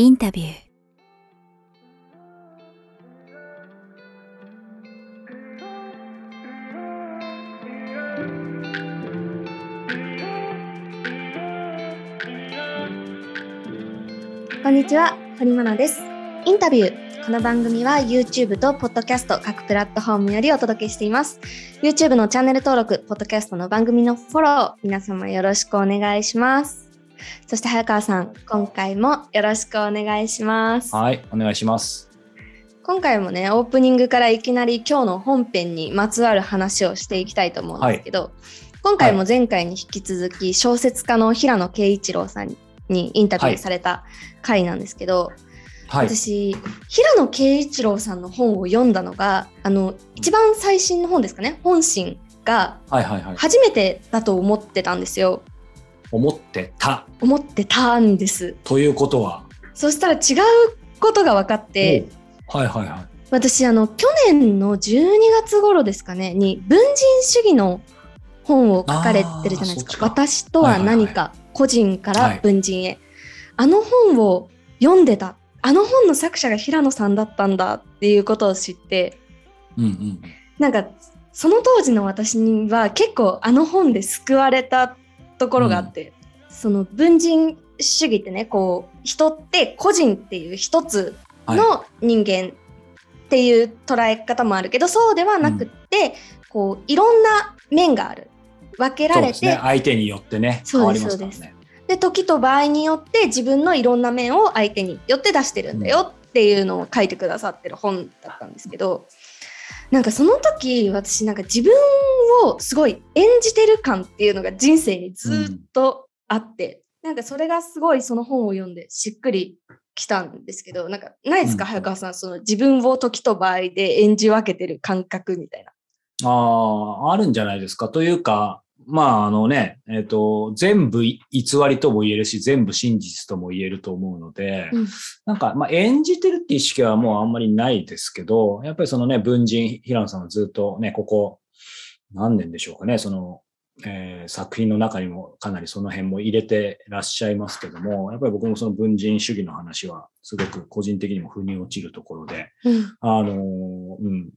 インタビューこんにちは、堀真奈です。インタビュー。この番組は YouTube と Podcast 各プラットフォームよりお届けしています。YouTube のチャンネル登録、Podcast の番組のフォロー、皆様よろしくお願いします。そして早川さん、今回もよろしくお願いします。はい、お願いします。今回もね、オープニングからいきなり今日の本編にまつわる話をしていきたいと思うんですけど、今回も前回に引き続き小説家の平野啓一郎さんにインタビューされた回なんですけど、はい。私平野啓一郎さんの本を読んだのがあの一番最新の本ですかね本心がはいはいはい。初めてだと思ってたんですよ思ってた。思ってたんです。ということは？そしたら違うことが分かっておはいはいはい。私あの去年の12月頃ですかねに文人主義の本を書かれてるじゃないですか。か。私とは何か、はい個人からはい。文人へ、あの本を読んでた。あの本の作者が平野さんだったんだっていうことを知ってうんうん。なんかその当時の私には結構あの本で救われたところがあって、その文人主義ってねこう人って個人っていう一つの人間っていう捉え方もあるけど、そうではなくって、こういろんな面がある分けられてね。相手によってね、そうです変わりますからね。で時と場合によって自分のいろんな面を相手によって出してるんだよっていうのを書いてくださってる本だったんですけどなんかその時私なんか自分をすごい演じてる感っていうのが人生にずっとあって、なんかそれがすごいその本を読んでしっくりきたんですけどなんかないですか、うん早川さんその自分を時と場合で演じ分けてる感覚みたいな。ああ、あるんじゃないですか。というか、まああのね、えっ、と、全部い偽りとも言えるし、全部真実とも言えると思うので、うんなんか、まあ演じてるって意識はもうあんまりないですけど、やっぱりそのね、文人、平野さんはずっとね、ここ、何年でしょうかね、その、えー作品の中にもかなりその辺も入れてらっしゃいますけども、やっぱり僕もその文人主義の話はすごく個人的にも腑に落ちるところで、うん。あのーうん。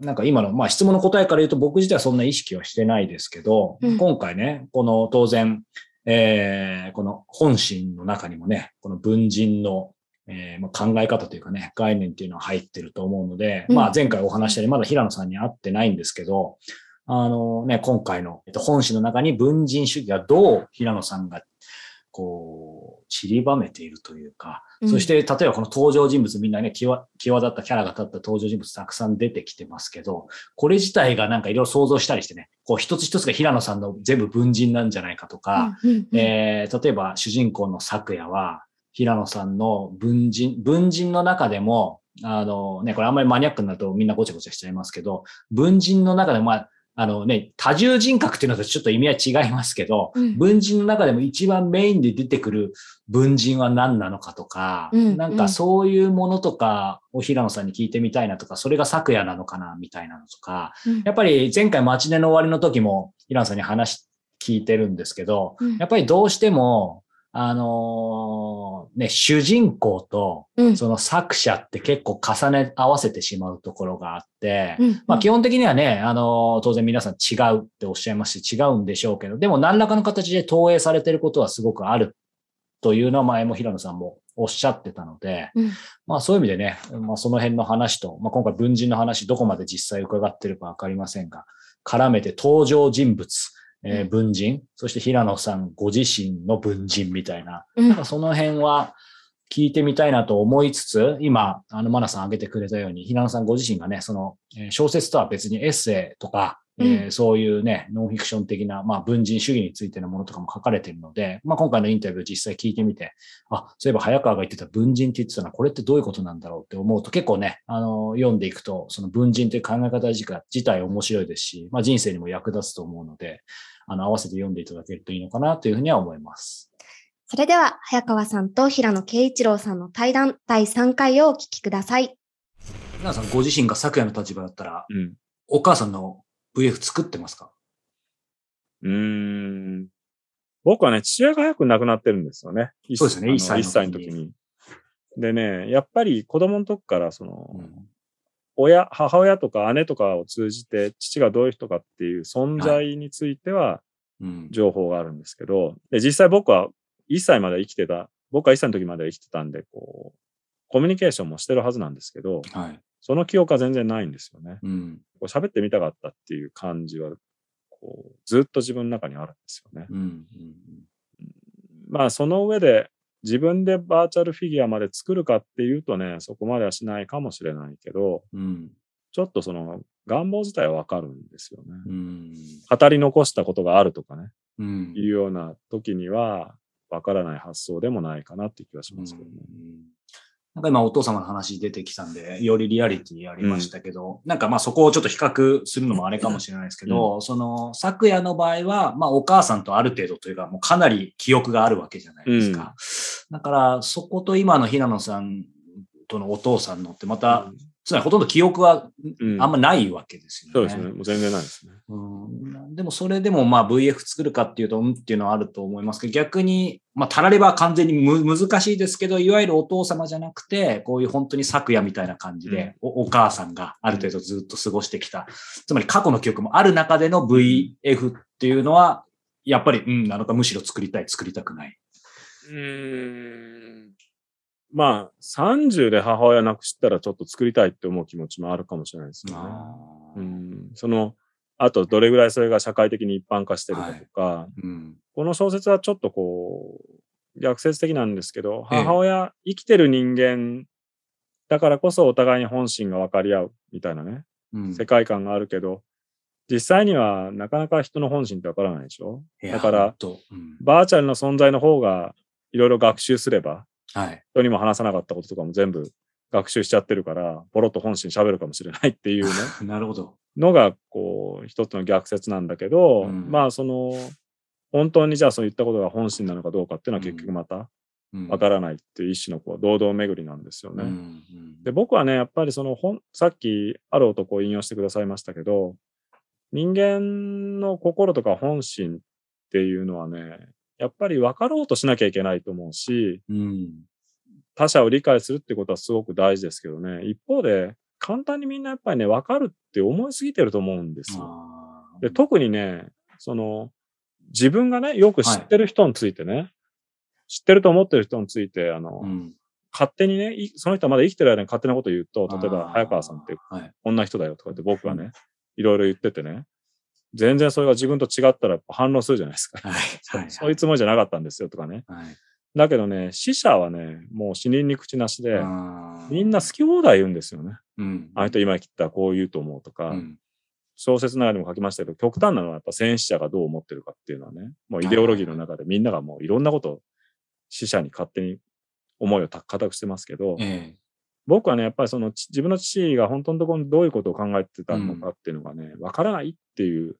なんか今の、まあ質問の答えから言うと僕自体はそんな意識はしてないですけど、うん。今回ね、この当然、えーこの本心の中にもね、この文人の、えーまあ、考え方というかね、概念っていうのは入ってると思うので、うん。まあ前回お話したようにまだ平野さんに会ってないんですけど、あのね、今回の、えっと、本誌の中に文人主義がどう平野さんが、こう、散りばめているというか、うん。そして、例えばこの登場人物みんなね、際際立ったキャラが立った登場人物たくさん出てきてますけど、これ自体がなんかいろいろ想像したりしてね、こう一つ一つが平野さんの全部文人なんじゃないかとか、えー例えば主人公の昨夜は、平野さんの文人、文人の中でも、あのね、これあんまりマニアックになるとみんなごちゃごちゃしちゃいますけど、文人の中でも、まあ、あのね、多重人格っていうのとちょっと意味合い違いますけど、うん。文人の中でも一番メインで出てくる文人は何なのかとか、うんなんかそういうものとかを平野さんに聞いてみたいなとか、それが昨夜なのかなみたいなのとか、うん。やっぱり前回待ち寝の終わりの時も平野さんに話聞いてるんですけど、うん。やっぱりどうしても、あのーね、主人公とうん。その作者って結構重ね合わせてしまうところがあって、うん。まあ基本的にはね、あのー当然皆さん違うっておっしゃいますし違うんでしょうけど、でも何らかの形で投影されてることはすごくあるというのは前も平野さんもおっしゃってたので、うん。まあそういう意味でね、まあその辺の話と、まあ今回文人の話どこまで実際伺ってるかわかりませんが、絡めて登場人物、えーうん。文人、そして平野さんご自身の文人みたいな、うん。なんかその辺は聞いてみたいなと思いつつ、今、あの、マナさん挙げてくれたように、平野さんご自身がね、その、えー小説とは別にエッセイとか、えーうそういうね、ノンフィクション的な、まあ、文人主義についてのものとかも書かれているので、まあ、今回のインタビューを実際聞いてみて、あ、そういえば早川が言ってた文人って言ってたのは、これってどういうことなんだろうって思うと結構ね、あの、読んでいくと、その文人という考え方自体自体面白いですし、まあ、人生にも役立つと思うので、あの、合わせて読んでいただけるといいのかなというふうには思います。それでは、早川さんと平野啓一郎さんの対談第3回をお聞きください。皆さんご自身が昨夜の立場だったら、うん。お母さんの VF 作ってますか？うーん。僕はね、父親が早く亡くなってるんですよね。そうですよねあの一歳の一歳の時に。でね、やっぱり子供の時から、その、うん親、母親とか姉とかを通じて、父がどういう人かっていう存在についてはうん。情報があるんですけど、で実際僕は1歳まで生きてた、僕は1歳の時まで生きてたんで、こう、コミュニケーションもしてるはずなんですけど、はい。その記憶は全然ないんですよね。うん。こう喋ってみたかったっていう感じは、こう、ずっと自分の中にあるんですよね。うん。うん。まあ、その上で、自分でバーチャルフィギュアまで作るかっていうとね、そこまではしないかもしれないけど、うん。ちょっとその願望自体はわかるんですよね。うん。語り残したことがあるとかね、うん。いうような時には、わからない発想でもないかなっていう気がしますけどね。なんか今お父様の話出てきたんで、よりリアリティありましたけど、なんかまあそこをちょっと比較するのもあれかもしれないですけど、その、昨夜の場合は、まあお母さんとある程度というか、もうかなり記憶があるわけじゃないですか。だから、そこと今の平野さんとのお父さんのってまた、つまりほとんど記憶はうんあんまないわけですよね。そうですね。もう全然ないですね。うんでもそれでもまあ VF 作るかっていうと、うんっていうのはあると思いますけど、逆に、まあ、たらればは完全にむ難しいですけど、いわゆるお父様じゃなくて、こういう本当に昨夜みたいな感じで、おお母さんがある程度ずっと過ごしてきた。つまり過去の記憶もある中での VF っていうのは、やっぱり、うん、なのかむしろ作りたい、作りたくない。うーん。まあ、30で母親亡くしたらちょっと作りたいって思う気持ちもあるかもしれないですよね。うん、その、あとどれぐらいそれが社会的に一般化してるかとか、うん。この小説はちょっとこう、逆説的なんですけど、ええ。母親、生きてる人間だからこそお互いに本心が分かり合うみたいなね、うん。世界観があるけど、実際にはなかなか人の本心って分からないでしょ。だからバーチャルの存在の方がいろいろ学習すれば、はい。人にも話さなかったこととかも全部学習しちゃってるから、ポロッと本心喋るかもしれないっていうね、なるほど。のが、こう、一つの逆説なんだけど、うんまあ、その、本当にじゃあそういったことが本心なのかどうかっていうのは結局またうんわからないっていう一種のこう堂々巡りなんですよね。うんうんで、僕はね、やっぱりその本、さっきある男を引用してくださいましたけど、人間の心とか本心っていうのはね、やっぱり分かろうとしなきゃいけないと思うし、うん。他者を理解するってことはすごく大事ですけどね、一方で、簡単にみんなやっぱりね、分かるって思いすぎてると思うんですよ。で特にね、その、自分がね、よく知ってる人についてね、知ってると思ってる人について、あの、うん。勝手にね、いその人はまだ生きてる間に勝手なこと言うと、例えば、早川さんってはい。こんな人だよとかって僕がね、いろいろ言っててね、全然それが自分と違ったら反論するじゃないですか。はいそはい。そういうつもりじゃなかったんですよとかね。はい。だけどね、死者はね、もう死人に口なしで、みんな好き放題言うんですよね。うん。あの人今生きてたらこう言うと思うとか、うん。小説の中でも書きましたけど、極端なのはやっぱ戦死者がどう思ってるかっていうのはね、もうイデオロギーの中でみんながもういろんなことを死者に勝手に思いをた固くしてますけど、え僕はね、やっぱりそのち自分の父が本当のところにどういうことを考えてたのかっていうのがね、わからないっていう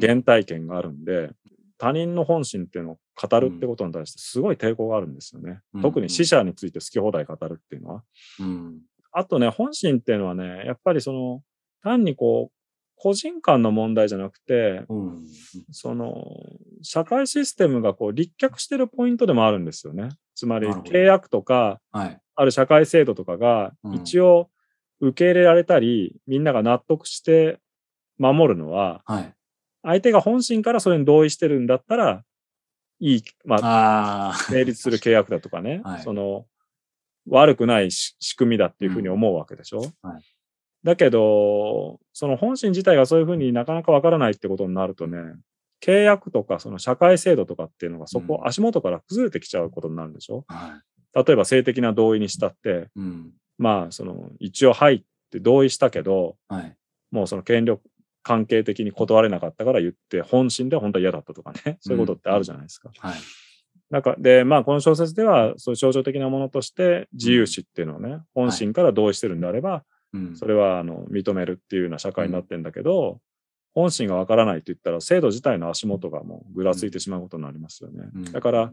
原体験があるんで、他人の本心っていうのを語るってことに対してすごい抵抗があるんですよね。うん特に死者について好き放題語るっていうのは。えうんあとね、本心っていうのはね、やっぱりその、単にこう、個人間の問題じゃなくて、うんその、社会システムがこう立脚してるポイントでもあるんですよね。つまり契約とか、はいある社会制度とかがうん。一応受け入れられたり、みんなが納得して守るのは、はい。相手が本心からそれに同意してるんだったら、いい、まあ、成立する契約だとかね、はい。その、悪くないし仕組みだっていうふうに思うわけでしょ、はい。だけど、その本心自体がそういうふうになかなかわからないってことになるとね、契約とかその社会制度とかっていうのがそこうん。足元から崩れてきちゃうことになるんでしょ、は例えば性的な同意にしたって、いうん。まあ、その、一応はいって同意したけど、はい。もうその権力関係的に断れなかったから言って、本心では本当は嫌だったとかね、そういうことってあるじゃないですか。はい。なんか、で、まあ、この小説では、そういう象徴的なものとして、自由視っていうのをね、本心から同意してるんであれば、うん。それは、あの、認めるっていうような社会になってんだけど、本心がわからないと言ったら、制度自体の足元がもうぐらついてしまうことになりますよね。うん。だから、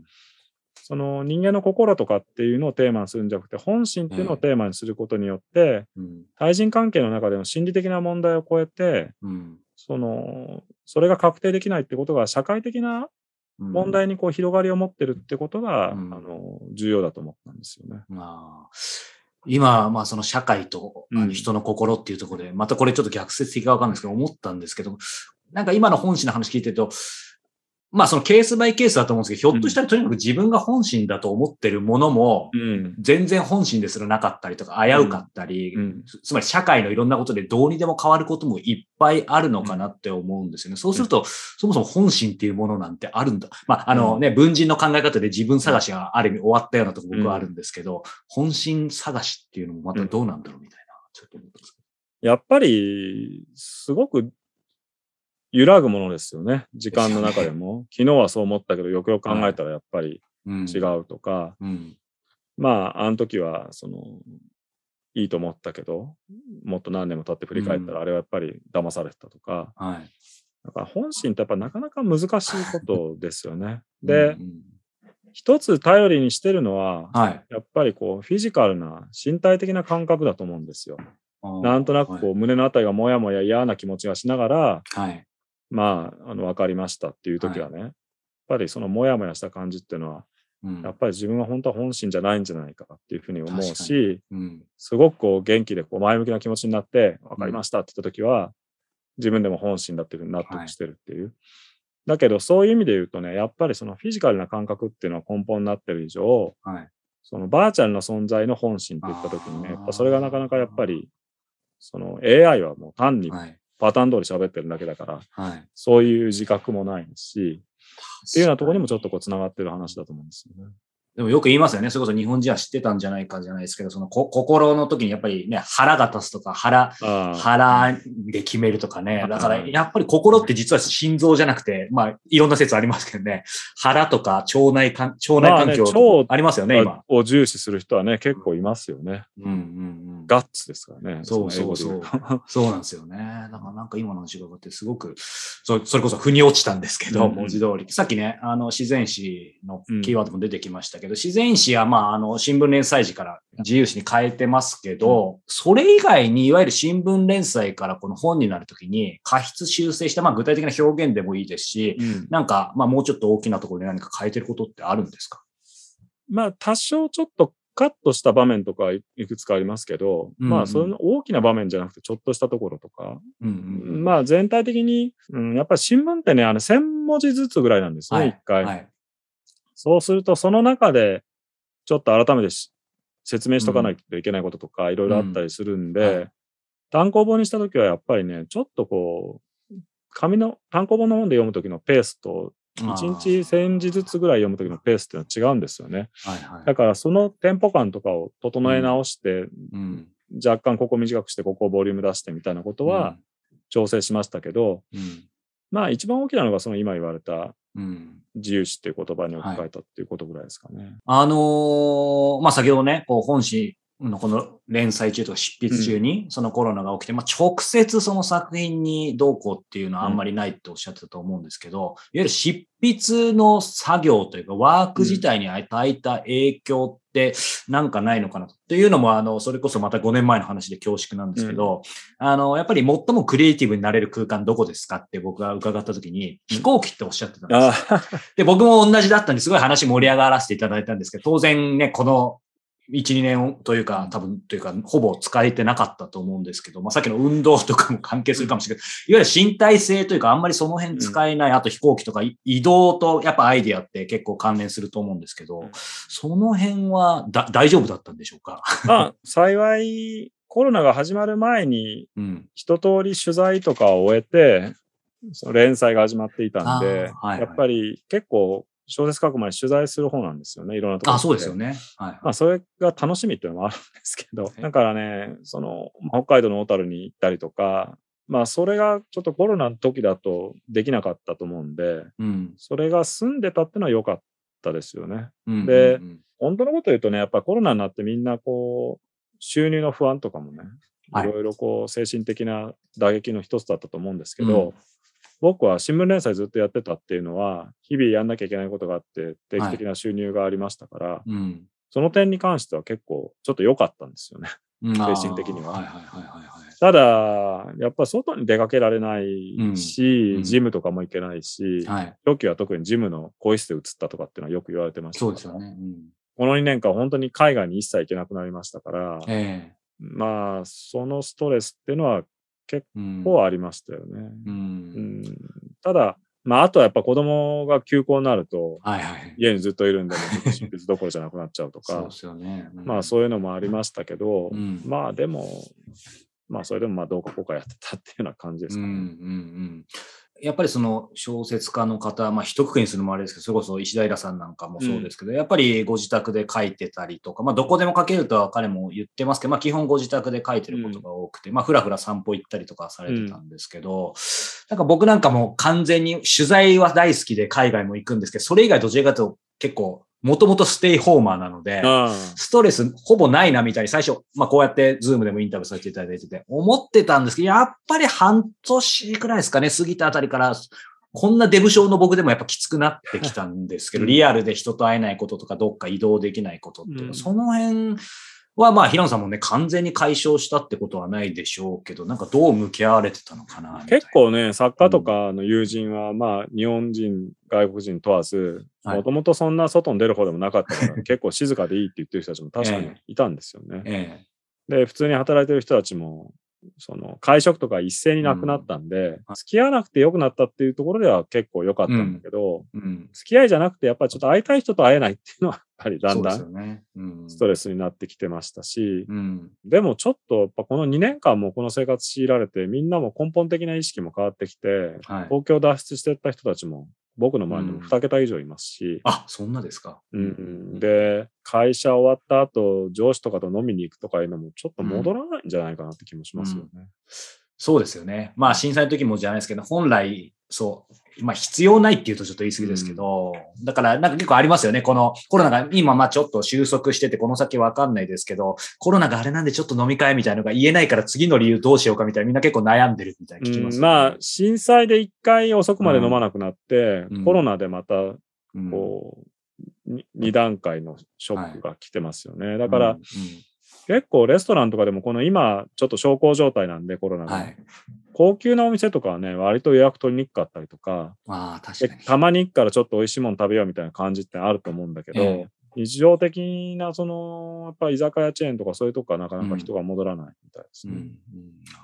その人間の心とかっていうのをテーマにするんじゃなくて、本心っていうのをテーマにすることによって、うん。対人関係の中での心理的な問題を超えて、うん。その、それが確定できないってことが社会的な問題にこう広がりを持ってるってことが、うん。あの、重要だと思ったんですよね。まあ、今、まあその社会と人の心っていうところで、またこれちょっと逆説的かわかんないですけど、思ったんですけど、なんか今の本心の話聞いてると、まあそのケースバイケースだと思うんですけど、ひょっとしたらとにかく自分が本心だと思ってるものも、うん。全然本心ですらなかったりとか、危うかったり、うん。つつまり社会のいろんなことでどうにでも変わることもいっぱいあるのかなって思うんですよね。そうすると、そもそも本心っていうものなんてあるんだ。まあ、あのね、文人の考え方で自分探しがある意味終わったようなとこ僕はあるんですけど、本心探しっていうのもまたどうなんだろうみたいな、ちょっと思ったんですけやっぱり、すごく揺らぐものですよね。時間の中でも。昨日はそう思ったけど、よくよく考えたらやっぱり違。うとか、うん。まあ、あの時は、その、いいと思ったけど、もっと何年も経って振り返ったら、あれはやっぱり騙されてたとか、はい。だから本心ってやっぱなかなか難しいことですよね。う で、ん一つ頼りにしてるのは、はい。やっぱりこう、フィジカルな身体的な感覚だと思うんですよ。なんとなくこう、胸のあたりがもやもや嫌な気持ちがしながら、う。はい。まあ、あの、わかりましたっていう時はね、やっぱりそのもやもやした感じっていうのは、うんやっぱり自分は本当は本心じゃないんじゃないかっていうふうに思う確し、うん。すごくこう元気でこう前向きな気持ちになって、わかりましたって言った時は、自分でも本心だっていうふうに納得してるっていう。だけど、そういう意味で言うとね、やっぱりそのフィジカルな感覚っていうのは根本になってる以上、はい。そのバーチャルな存在の本心って言った時にね、やっぱそれがなかなかやっぱり、その AI はもう単にはい。パターン通り喋ってるだけだから、はい。そういう自覚もないし、っていうようなところにもちょっとこう繋がってる話だと思うんですよね。でもよく言いますよね。それこそ日本人は知ってたんじゃないかじゃないですけど、そのこ心の時にやっぱりね、腹が立つとか、腹、腹で決めるとかね。だから、うんやっぱり心って実は心臓じゃなくて、まあ、いろんな説ありますけどね。腹とか腸内環、腸内環境まあね腸ありますよね、今。を重視する人はね、結構いますよね。うんうんうん。ガッツですからね。そうの英語で言そうと。そうなんですよね。だからなんか今の話がってすごく、そそれこそ腑に落ちたんですけど、うんうん。文字通り。さっきね、あの、自然史のキーワードも出てきましたけど、自然史はまあ、あの、新聞連載時から自由史に変えてますけど、それ以外に、いわゆる新聞連載からこの本になるときに、過失修正した、まあ具体的な表現でもいいですし、うん。なんか、まあもうちょっと大きなところに何か変えてることってあるんですか？まあ、多少ちょっとカットした場面とかいいくつかありますけど、うんうん。まあ、その大きな場面じゃなくて、ちょっとしたところとか、うんうん。まあ、全体的に、うん、やっぱり新聞ってね、あの、1000文字ずつぐらいなんですね、一、回、はい。そうすると、その中で、ちょっと改めてし説明しとかないといけないこととか、いろいろあったりするんで、うん。はい。単行本にしたときはやっぱりね、ちょっとこう、紙の、単行本の本で読むときのペースと、1日1000字ずつぐらい読むときのペースっていうのは違うんですよね。はいはい。だからそのテンポ感とかを整え直して、うん。若干ここ短くして、ここボリューム出してみたいなことは調整しましたけど、うん、まあ一番大きなのがその今言われたうん。自由視っていう言葉に置き換えたっていうことぐらいですかね。あのーまあ、先ほどね、こう本誌のこの連載中とか執筆中にそのコロナが起きて、まあ、直接その作品にどうこうっていうのはあんまりないっておっしゃってたと思うんですけど、いわゆる執筆の作業というかワーク自体に与えた影響ってなんかないのかなと。っていうのも、あの、それこそまた5年前の話で恐縮なんですけど、あの、やっぱり最もクリエイティブになれる空間どこですかって僕が伺った時に、飛行機っておっしゃってたんですで、僕も同じだったんですごい話盛り上がらせていただいたんですけど、当然ね、この1、2年というか、多分というか、ほぼ使えてなかったと思うんですけど、まあ、さっきの運動とかも関係するかもしれない。いわゆる身体性というか、あんまりその辺使えない、あと飛行機とかい移動とやっぱアイディアって結構関連すると思うんですけど、その辺はだ大丈夫だったんでしょうか？まあ、幸い、コロナが始まる前に、うん。一通り取材とかを終えて、その連載が始まっていたんで、はいはいやっぱり結構小説書く前に取材する方なんですよね、いろんなところあ、そうですよ。ね。はい。まあ、それが楽しみっていうのもあるんですけど、だからね、その、北海道の小樽に行ったりとか、まあ、それがちょっとコロナの時だとできなかったと思うんで、うん。それが済んでたっていうのは良かったですよね。うんでうん本当のこと言うとね、やっぱコロナになってみんなこう、収入の不安とかもね、はいいろいろこう、精神的な打撃の一つだったと思うんですけど、うん僕は新聞連載ずっとやってたっていうのは、日々やんなきゃいけないことがあって、定期的な収入がありましたから、うん。その点に関しては結構ちょっと良かったんですよね。うん精神的にははいはいはいはいはい。ただ、やっぱ外に出かけられないし、うんジムとかも行けないし、はい。初期は特にジムの更衣室で移ったとかっていうのはよく言われてましたそうですよね。うん、この2年間本当に海外に一切行けなくなりましたから、えまあ、そのストレスっていうのはえうんこうありましたよね。う。うんん、ただ、まあ、あとはやっぱ子供が休校になると、はいはい。家にずっといるんで、執筆どころじゃなくなっちゃうとかそうで、すよね。うんまあそういうのもありましたけど、うんまあでも、まあそれでもまあどうかこうかやってたっていうような感じですかね。うんうんうんやっぱりその小説家の方、まあ一括りにするのもあれですけど、それこそ石平さんなんかもそうですけど、やっぱりご自宅で書いてたりとか、まあどこでも書けるとは彼も言ってますけど、まあ基本ご自宅で書いてることが多くて、まあふらふら散歩行ったりとかされてたんですけど、なんか僕なんかもう完全に取材は大好きで海外も行くんですけど、それ以外どちらかと結構もともとステイホーマーなので、あストレスほぼないなみたいに最初、まあこうやってズームでもインタビューさせていただいてて、思ってたんですけど、やっぱり半年くらいですかね、過ぎたあたりから、こんなデブ症の僕でもやっぱきつくなってきたんですけど、うん。リアルで人と会えないこととか、どっか移動できないことっていうのその辺はまあ平野さんもね、完全に解消したってことはないでしょうけど、なんかどう向き合われてたのかな結構ね、作家とかの友人は、まあ日本人、外国人問わず、はい。もともとそんな外に出る方でもなかったから、結構静かでいいって言ってる人たちも確かにいたんですよね。え。で、普通に働いてる人たちも、その会食とか一斉になくなったんで、付き合わなくて良くなったっていうところでは結構良かったんだけど、えうん。付き合いじゃなくて、やっぱりちょっと会いたい人と会えないっていうのは、やっぱりだんだん。ストレスになってきてましたし、うん。でもちょっとやっぱこの2年間もこの生活強いられて、みんなも根本的な意識も変わってきて、はい。東京脱出してった人たちも僕の周りにもうん2桁以上いますし、あ、そんなですか。うんで、会社終わった後、上司とかと飲みに行くとかいうのもちょっと戻らないんじゃないかなって気もしますよね。そうですよね。まあ震災の時もじゃないですけど、本来、そう、まあ必要ないっていうとちょっと言い過ぎですけど、だからなんか結構ありますよね。このコロナが今まあちょっと収束してて、この先わかんないですけど、コロナがあれなんでちょっと飲み会みたいなのが言えないから次の理由どうしようかみたいなみんな結構悩んでるみたいな聞きます、うんまあ、震災で一回遅くまで飲まなくなって、うんコロナでまた、うんこう、に二段階のショックが来てますよね。だから、うん結構レストランとかでもこの今、ちょっと小康状態なんで、コロナが。うんはい。高級なお店とかはね、割と予約取りにくかったりとか、まあ確でかに。たまに行くからちょっと美味しいもの食べようみたいな感じってあると思うんだけど、ええ日常的な、その、やっぱ居酒屋チェーンとかそういうとこはなかなか人が戻らないみたいですね。うんうん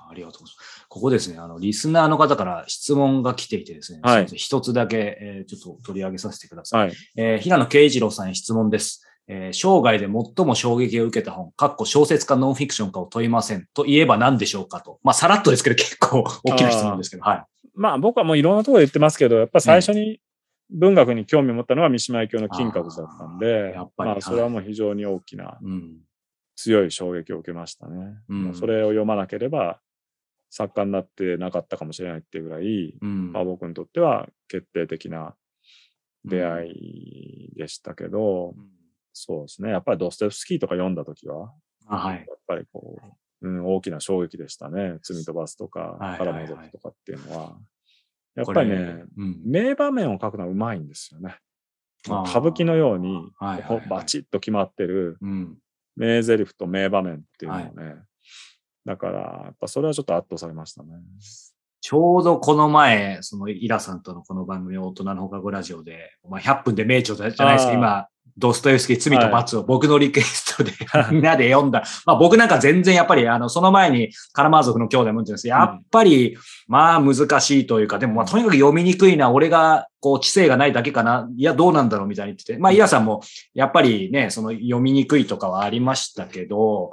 ありがとうございます。ここですね、あの、リスナーの方から質問が来ていてですね、はいつだけ、えーちょっと取り上げさせてください。はい。えー平野慶一郎さんへ質問です。えー生涯で最も衝撃を受けた本、かっこ小説かノンフィクションかを問いません。と言えば何でしょうかと。まあ、さらっとですけど、結構大きな質問ですけど、はい。まあ僕はもういろんなところで言ってますけど、やっぱ最初に文学に興味を持ったのは三島由紀夫の金閣寺だったんでやっ、ぱりまあそれはもう非常に大きなうん。強い衝撃を受けましたね。うんそれを読まなければ作家になってなかったかもしれないっていうぐらい、うん。まあ僕にとっては決定的な出会いでしたけど、うんそうですね。やっぱりドストエフスキーとか読んだときは、あはい。やっぱりこう、うん、大きな衝撃でしたね。罪飛ばすとか、はいはいはいカラマゾフとかっていうのは。やっぱりね、うん。名場面を書くのはうまいんですよね。歌舞伎のように、はいはいはいバチッと決まってるうん。名台詞と名場面っていうのをね、だから、やっぱそれはちょっと圧倒されましたね。ちょうどこの前、そのイラさんとのこの番組、大人の放課後ラジオで、まあ、100分で名著じゃないですか、今、ドストエフスキー罪と罰を僕のリクエストで みんなで読んだ。まあ僕なんか全然やっぱり、あの、その前にカラマーゾフの兄弟も言ってるんです。けどやっぱり、まあ難しいというか、でもまあとにかく読みにくいな、俺がこう知性がないだけかな、いやどうなんだろうみたいに言ってて、まあイラさんもやっぱりね、その読みにくいとかはありましたけど、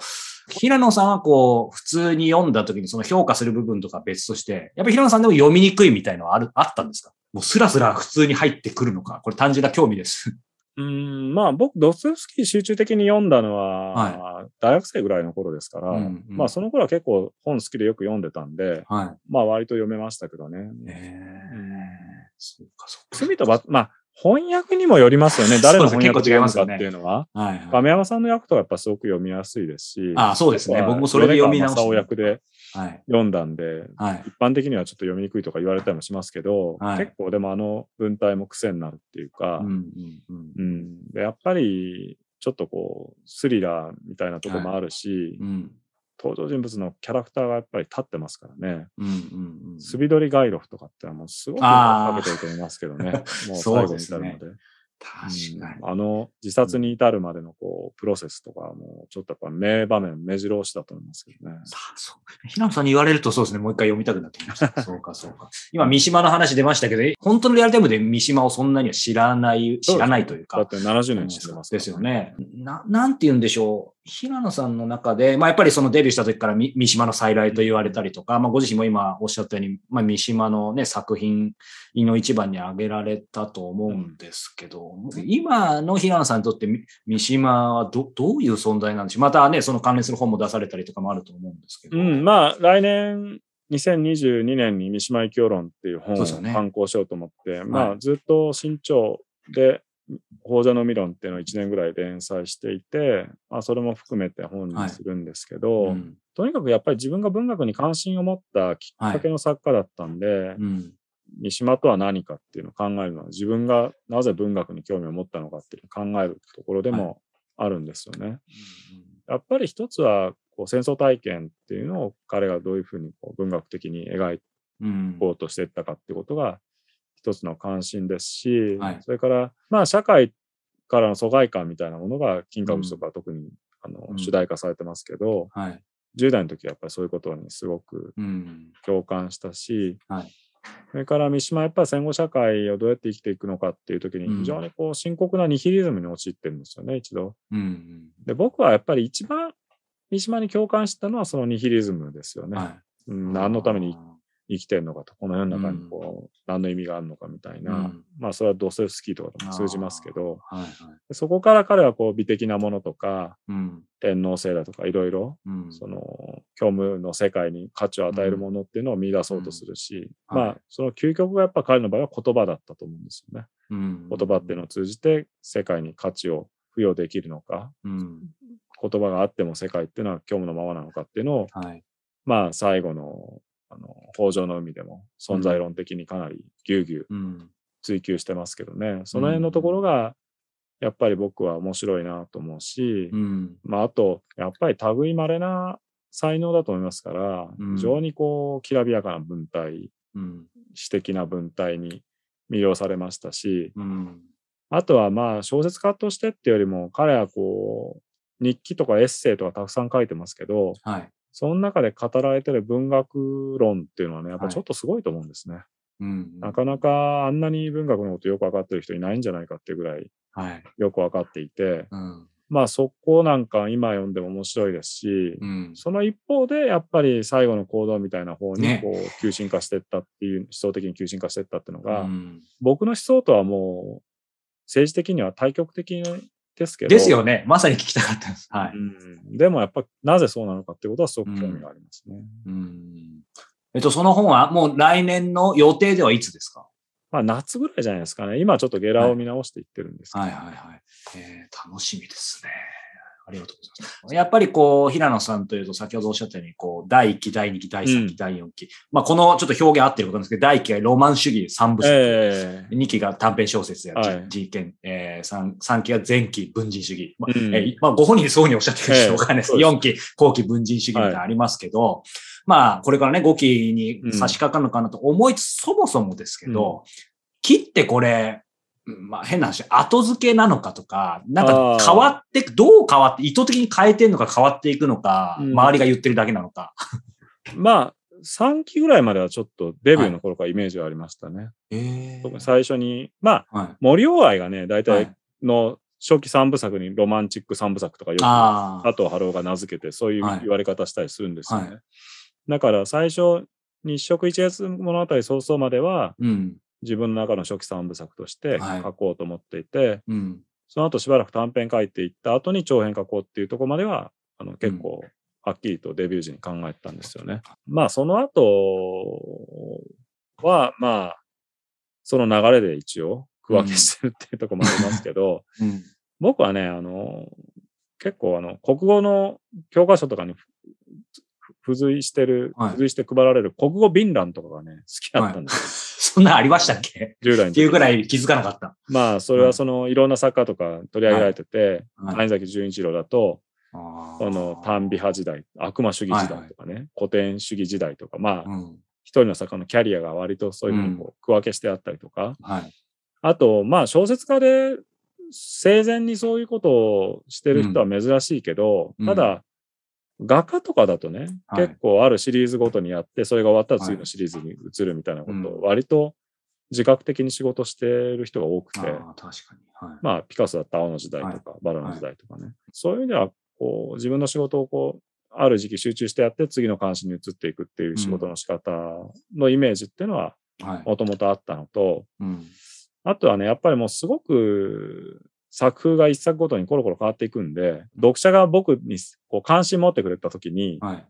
平野さんはこう、普通に読んだ時にその評価する部分とか別として、やっぱり平野さんでも読みにくいみたいのはある、あったんですか？もうスラスラ普通に入ってくるのか。これ単純な興味です。うん、まあ僕、ドススキー集中的に読んだのは、は大学生ぐらいの頃ですから、うんうんまあその頃は結構本好きでよく読んでたんで、はまあ割と読めましたけどね。い。えうんそうか、そうか。罪と罰、まあ翻訳にもよりますよね。誰の翻訳結構違いますかっていうのは。はい、はい。亀山さんの役とかやっぱすごく読みやすいですし。あそうですね僕もそれで読み直し役ではい。読んだんで、はい。一般的にはちょっと読みにくいとか言われたりもしますけど、はい結構でもあの文体も癖になるっていうか、うん、うん、うん。うんでやっぱりちょっとこうスリラーみたいなところもあるし、うん。登場人物のキャラクターがやっぱり立ってますからね。うんうんうん。スビドリガイロフとかってのはもうすごくかけてると思いますけどね。もう最後に至るので。確かに。うんあの自殺に至るまでのこうプロセスとかはもうちょっとやっぱ名場面、目白押しだと思いますけどね。さあそう平野さんに言われるとそうですね、もう一回読みたくなってきました。そうか、そうか。今、三島の話出ましたけど、本当のリアルタイムで三島をそんなには知らない、知らないというか。だって70年知ってますからですよね。な、なんて言うんでしょう。平野さんの中で、まあやっぱりそのデビューした時からみ三島の再来と言われたりとか、まあご自身も今おっしゃったように、まあ三島のね、作品の一番に挙げられたと思うんですけど、今の平野さんにとってみ三島はど、どういう存在なんでしょう？またね、その関連する本も出されたりとかもあると思うんですけど。うん、まあ来年、2022年に三島由紀夫論っていう本を刊行しようと思って、まはあずっと新潮で、法者の理論っていうのを1年ぐらい連載していて、まあそれも含めて本にするんですけど、うんとにかくやっぱり自分が文学に関心を持ったきっかけの作家だったんで、うん。三島とは何かっていうのを考えるのは自分がなぜ文学に興味を持ったのかっていうのを考えるところでもあるんですよね。やっぱり一つはこう戦争体験っていうのを彼がどういうふうにこう文学的に描いうん。こうとしていったかってことが一つの関心ですし、はいそれからまあ社会からの疎外感みたいなものが金閣寺とかは特に、あのうん主題化されてますけど、はい。10代の時はやっぱりそういうことにすごくうん。共感したし、はいそれから三島はやっぱり戦後社会をどうやって生きていくのかっていう時にうん非常にこう深刻なニヒリズムに陥ってるんですよね、一度。うん。で、僕はやっぱり一番三島に共感したのはそのニヒリズムですよね。はうんい。何のためにあ生きてるのかと、この世の中にこう、何の意味があるのかみたいな、うんまあそれはドストエフスキーとかとも通じますけど、ーはいはい。そこから彼はこう美的なものとか、うん。天皇制だとかいろいろ、うん。その虚無の世界に価値を与えるものっていうのを見出そうとするし、うんはいまあその究極がやっぱ彼の場合は言葉だったと思うんですよね。うん。言葉っていうのを通じて世界に価値を付与できるのか、うん。言葉があっても世界っていうのは虚無のままなのかっていうのを、はい。まあ最後のあの北条の海でも存在論的にかなりぎゅうぎゅううん。追求してますけどね、その辺のところがやっぱり僕は面白いなと思うし、うん。まああとやっぱり類まれな才能だと思いますから、うん非常にこうきらびやかな文体、うん。詩的な文体に魅了されましたし、うん。あとはまあ小説家としてっていうよりも彼はこう日記とかエッセイとかたくさん書いてますけど、はい。その中で語られてる文学論っていうのはね、やっぱはいちょっとすごいと思うんですね。うん。なかなかあんなに文学のことよくわかってる人いないんじゃないかっていうぐらいはい。よくわかっていて、うん。まあそこなんか今読んでも面白いですし、うん。その一方でやっぱり最後の行動みたいな方にねこう急進化していったっていう、思想的に急進化していったっていうのが、うん僕の思想とはもう政治的には対極的ですけど。ですよね。まさに聞きたかったです。はい。うん、でもやっぱなぜそうなのかっていうことはすごく興味がありますね。うん。えっと、その本はもう来年の予定ではいつですか？まあ夏ぐらいじゃないですかね。今ちょっとゲラを見直していってるんですけど。はいはいはい。えー楽しみですね。ありがとうございます。やっぱりこう、平野さんというと、先ほどおっしゃったように、こう、第1期、第2期、第3期、うん第4期。まあ、このちょっと表現合ってることなんですけど、第1期はロマン主義3部作。ええ2期が短編小説やはい事件、えー、3, 3期が前期文人主義。まあうんえーまあ、ご本人そういうふうにおっしゃってるかしょうがないです。ええ4期、後期文人主義みたいなのありますけど、まあ、これからね、5期に差し掛かるのかなと思いつつ、そもそもですけど、切ってこれ、うんまあ変な話、後付けなのかとか、なんか変わってく、どう変わって、意図的に変えてんのか変わっていくのか、うん周りが言ってるだけなのか。まあ、3期ぐらいまではちょっとデビューの頃からイメージはありましたね。え特に最初に、まあ、はい。森鴎愛がね、大は体い、の初期3部作にロマンチック3部作とかよくああ。佐藤春夫が名付けて、そういうはい言われ方したりするんですよね。はだから最初、日食一月物語早々までは、うん。自分の中の初期3部作としてはい書こうと思っていて、うん。その後しばらく短編書いていった後に長編書こうっていうところまでは、あの結構はっきりとデビュー時に考えてたんですよね。まあその後は、まあ、その流れで一応区分けしてるっていうところもありますけど、うん。僕はね、あの、結構あの、国語の教科書とかにふ付随してる、はい付随して配られる国語便欄とかがね、好きだったんですそんなんありましたっけ？よ。10代の時。っていうぐらい気づかなかった。まあ、それはその、いろんな作家とか取り上げられてて、はい。谷崎潤一郎だと、この短美派時代、悪魔主義時代とかね、はい。はい、古典主義時代とか、まあ、うん、一人の作家のキャリアが割とそういうふうにこう区分けしてあったりとか、うんはい、あと、まあ、小説家で生前にそういうことをしてる人は珍しいけど、うん、ただ、画家とかだとね、結構あるシリーズごとにやって、それが終わったら次のシリーズに移るみたいなことを割と自覚的に仕事してる人が多くて、あ確かに。はい、まあ、ピカソだった青の時代とか、バラの時代とかね、そういう意味では、こう、自分の仕事をこう、ある時期集中してやって次の関心に移っていくっていう仕事の仕方のイメージっていうのは、もともとあったのと、うん、あとはね、やっぱりもうすごく作風が一作ごとにコロコロ変わっていくんで、読者が僕にこう関心持ってくれた時に、はい、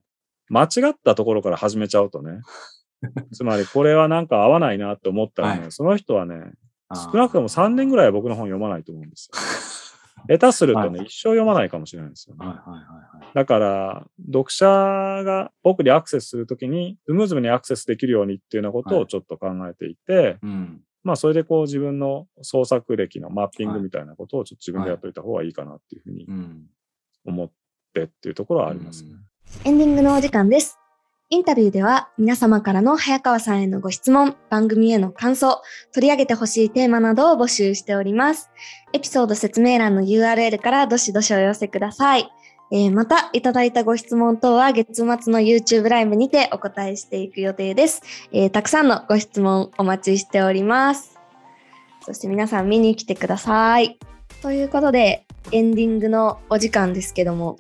間違ったところから始めちゃうとね、つまりこれはなんか合わないなって思ったらね、はい、その人はね、少なくとも3年ぐらいは僕の本読まないと思うんですよ。下手するとね、はい、一生読まないかもしれないですよね。だから、読者が僕にアクセスするときに、スムーズにアクセスできるようにっていうようなことをちょっと考えていて、はいうん、まあ、それでこう自分の創作歴のマッピングみたいなことをちょっと自分でやっといた方がいいかなっていうふうに思ってっていうところはありますね。エンディングのお時間です。インタビューでは皆様からの早川さんへのご質問、番組への感想、取り上げてほしいテーマなどを募集しております。エピソード説明欄の URL からどしどしお寄せください。えー、また、いただいたご質問等は月末の YouTube ライブにてお答えしていく予定です。えー、たくさんのご質問お待ちしております。そして皆さん見に来てください。ということで、エンディングのお時間ですけども、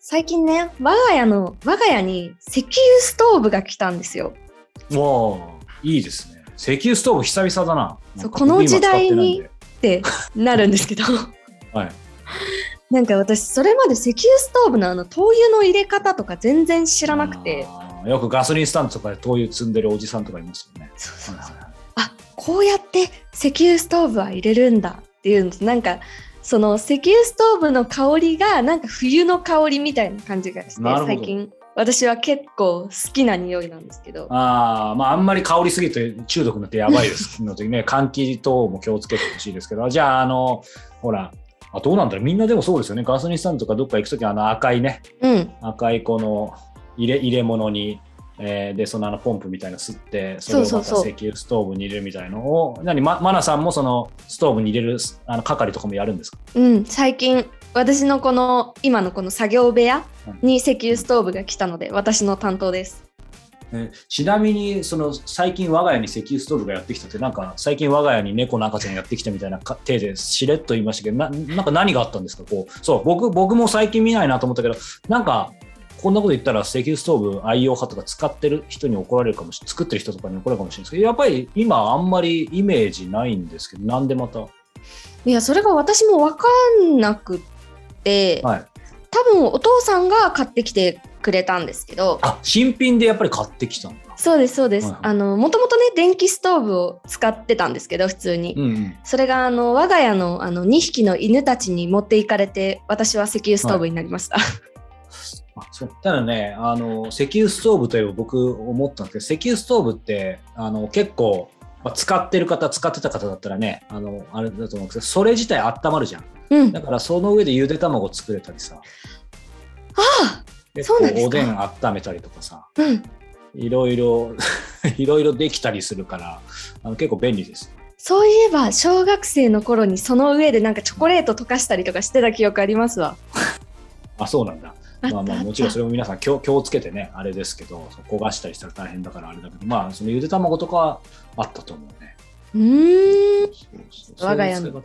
最近ね、我が家の、我が家に石油ストーブが来たんですよ。わあ、いいですね。石油ストーブ久々だな。そう、この時代にってなるんですけど。はい。なんか私、それまで石油ストーブのあの灯油の入れ方とか全然知らなくて。よくガソリンスタンドとかで灯油積んでるおじさんとかいますよね。そうそうそう。あ、こうやって石油ストーブは入れるんだっていうのなんか、その石油ストーブの香りがなんか冬の香りみたいな感じがして最近私は結構好きな匂いなんですけどああまああんまり香りすぎて中毒になってやばいです のでね換気等も気をつけてほしいですけどじゃああのほらあどうなんだろう。みんなでもそうですよね。ガソリンスタンドとかどっか行く時あの赤いね、うん、赤いこの入れ入れ物にえー、でそのあのポンプみたいなの吸ってそれをまた石油ストーブに入れるみたいのを何まマナさんもそのストーブに入れるあの係とかもやるんですか？うん。最近私のこの今のこの作業部屋に石油ストーブが来たので、私の担当です。えちなみにその最近我が家に石油ストーブがやってきたってなんか最近我が家に猫の赤ちゃんやってきたみたいな手でしれっと言いましたけどななんか何があったんですか？こうそう僕僕も最近見ないなと思ったけどなんかこんなこと言ったら石油ストーブ愛用派とか使ってる人に怒られるかもしれない、作ってる人とかに怒られるかもしれないですけど、やっぱり今あんまりイメージないんですけど、なんでまた？いや、それが私も分かんなくて、はい、多分お父さんが買ってきてくれたんですけど。あ、新品でやっぱり買ってきたんだ。そうです、そうです。はいはい、あの、もともとね、電気ストーブを使ってたんですけど、普通に。うんうん、それが、あの、我が家のあの2匹の犬たちに持っていかれて、私は石油ストーブになりました。はい あそうただねあの石油ストーブといえば僕思ったんですけど石油ストーブってあの結構、まあ、使ってる方使ってた方だったらねあのあれだと思うんですけどそれ自体温まるじゃん、うん、だからその上でゆで卵作れたりさああそうなんですおでん温めたりとかさ、うん、いろいろ いろいろできたりするからあの結構便利ですそういえば小学生の頃にその上でなんかチョコレート溶かしたりとかしてた記憶ありますわ あそうなんだまあまあもちろんそれも皆さん気を気をつけてね、あれですけど、焦がしたりしたら大変だからあれだけど、まあそのゆで卵とかはあったと思うね。うん。我が家の。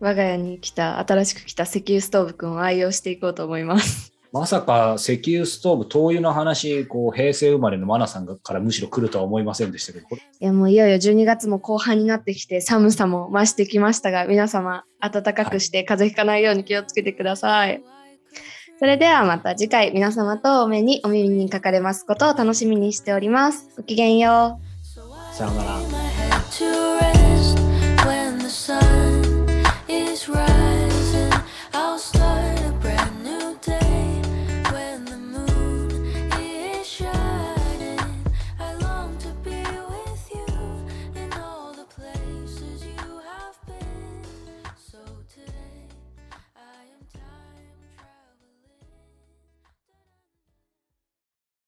我が家に来た、新しく来た石油ストーブくんを愛用していこうと思います。まさか石油ストーブ、灯油の話、こう平成生まれのマナさんからむしろ来るとは思いませんでしたけど、いやもういよいよ12月も後半になってきて、寒さも増してきましたが、皆様、暖かくして風邪ひかないように気をつけてください。はい、それではまた次回、皆様とお目にお耳にかかれますことを楽しみにしております。ごきげんよう。さようなら。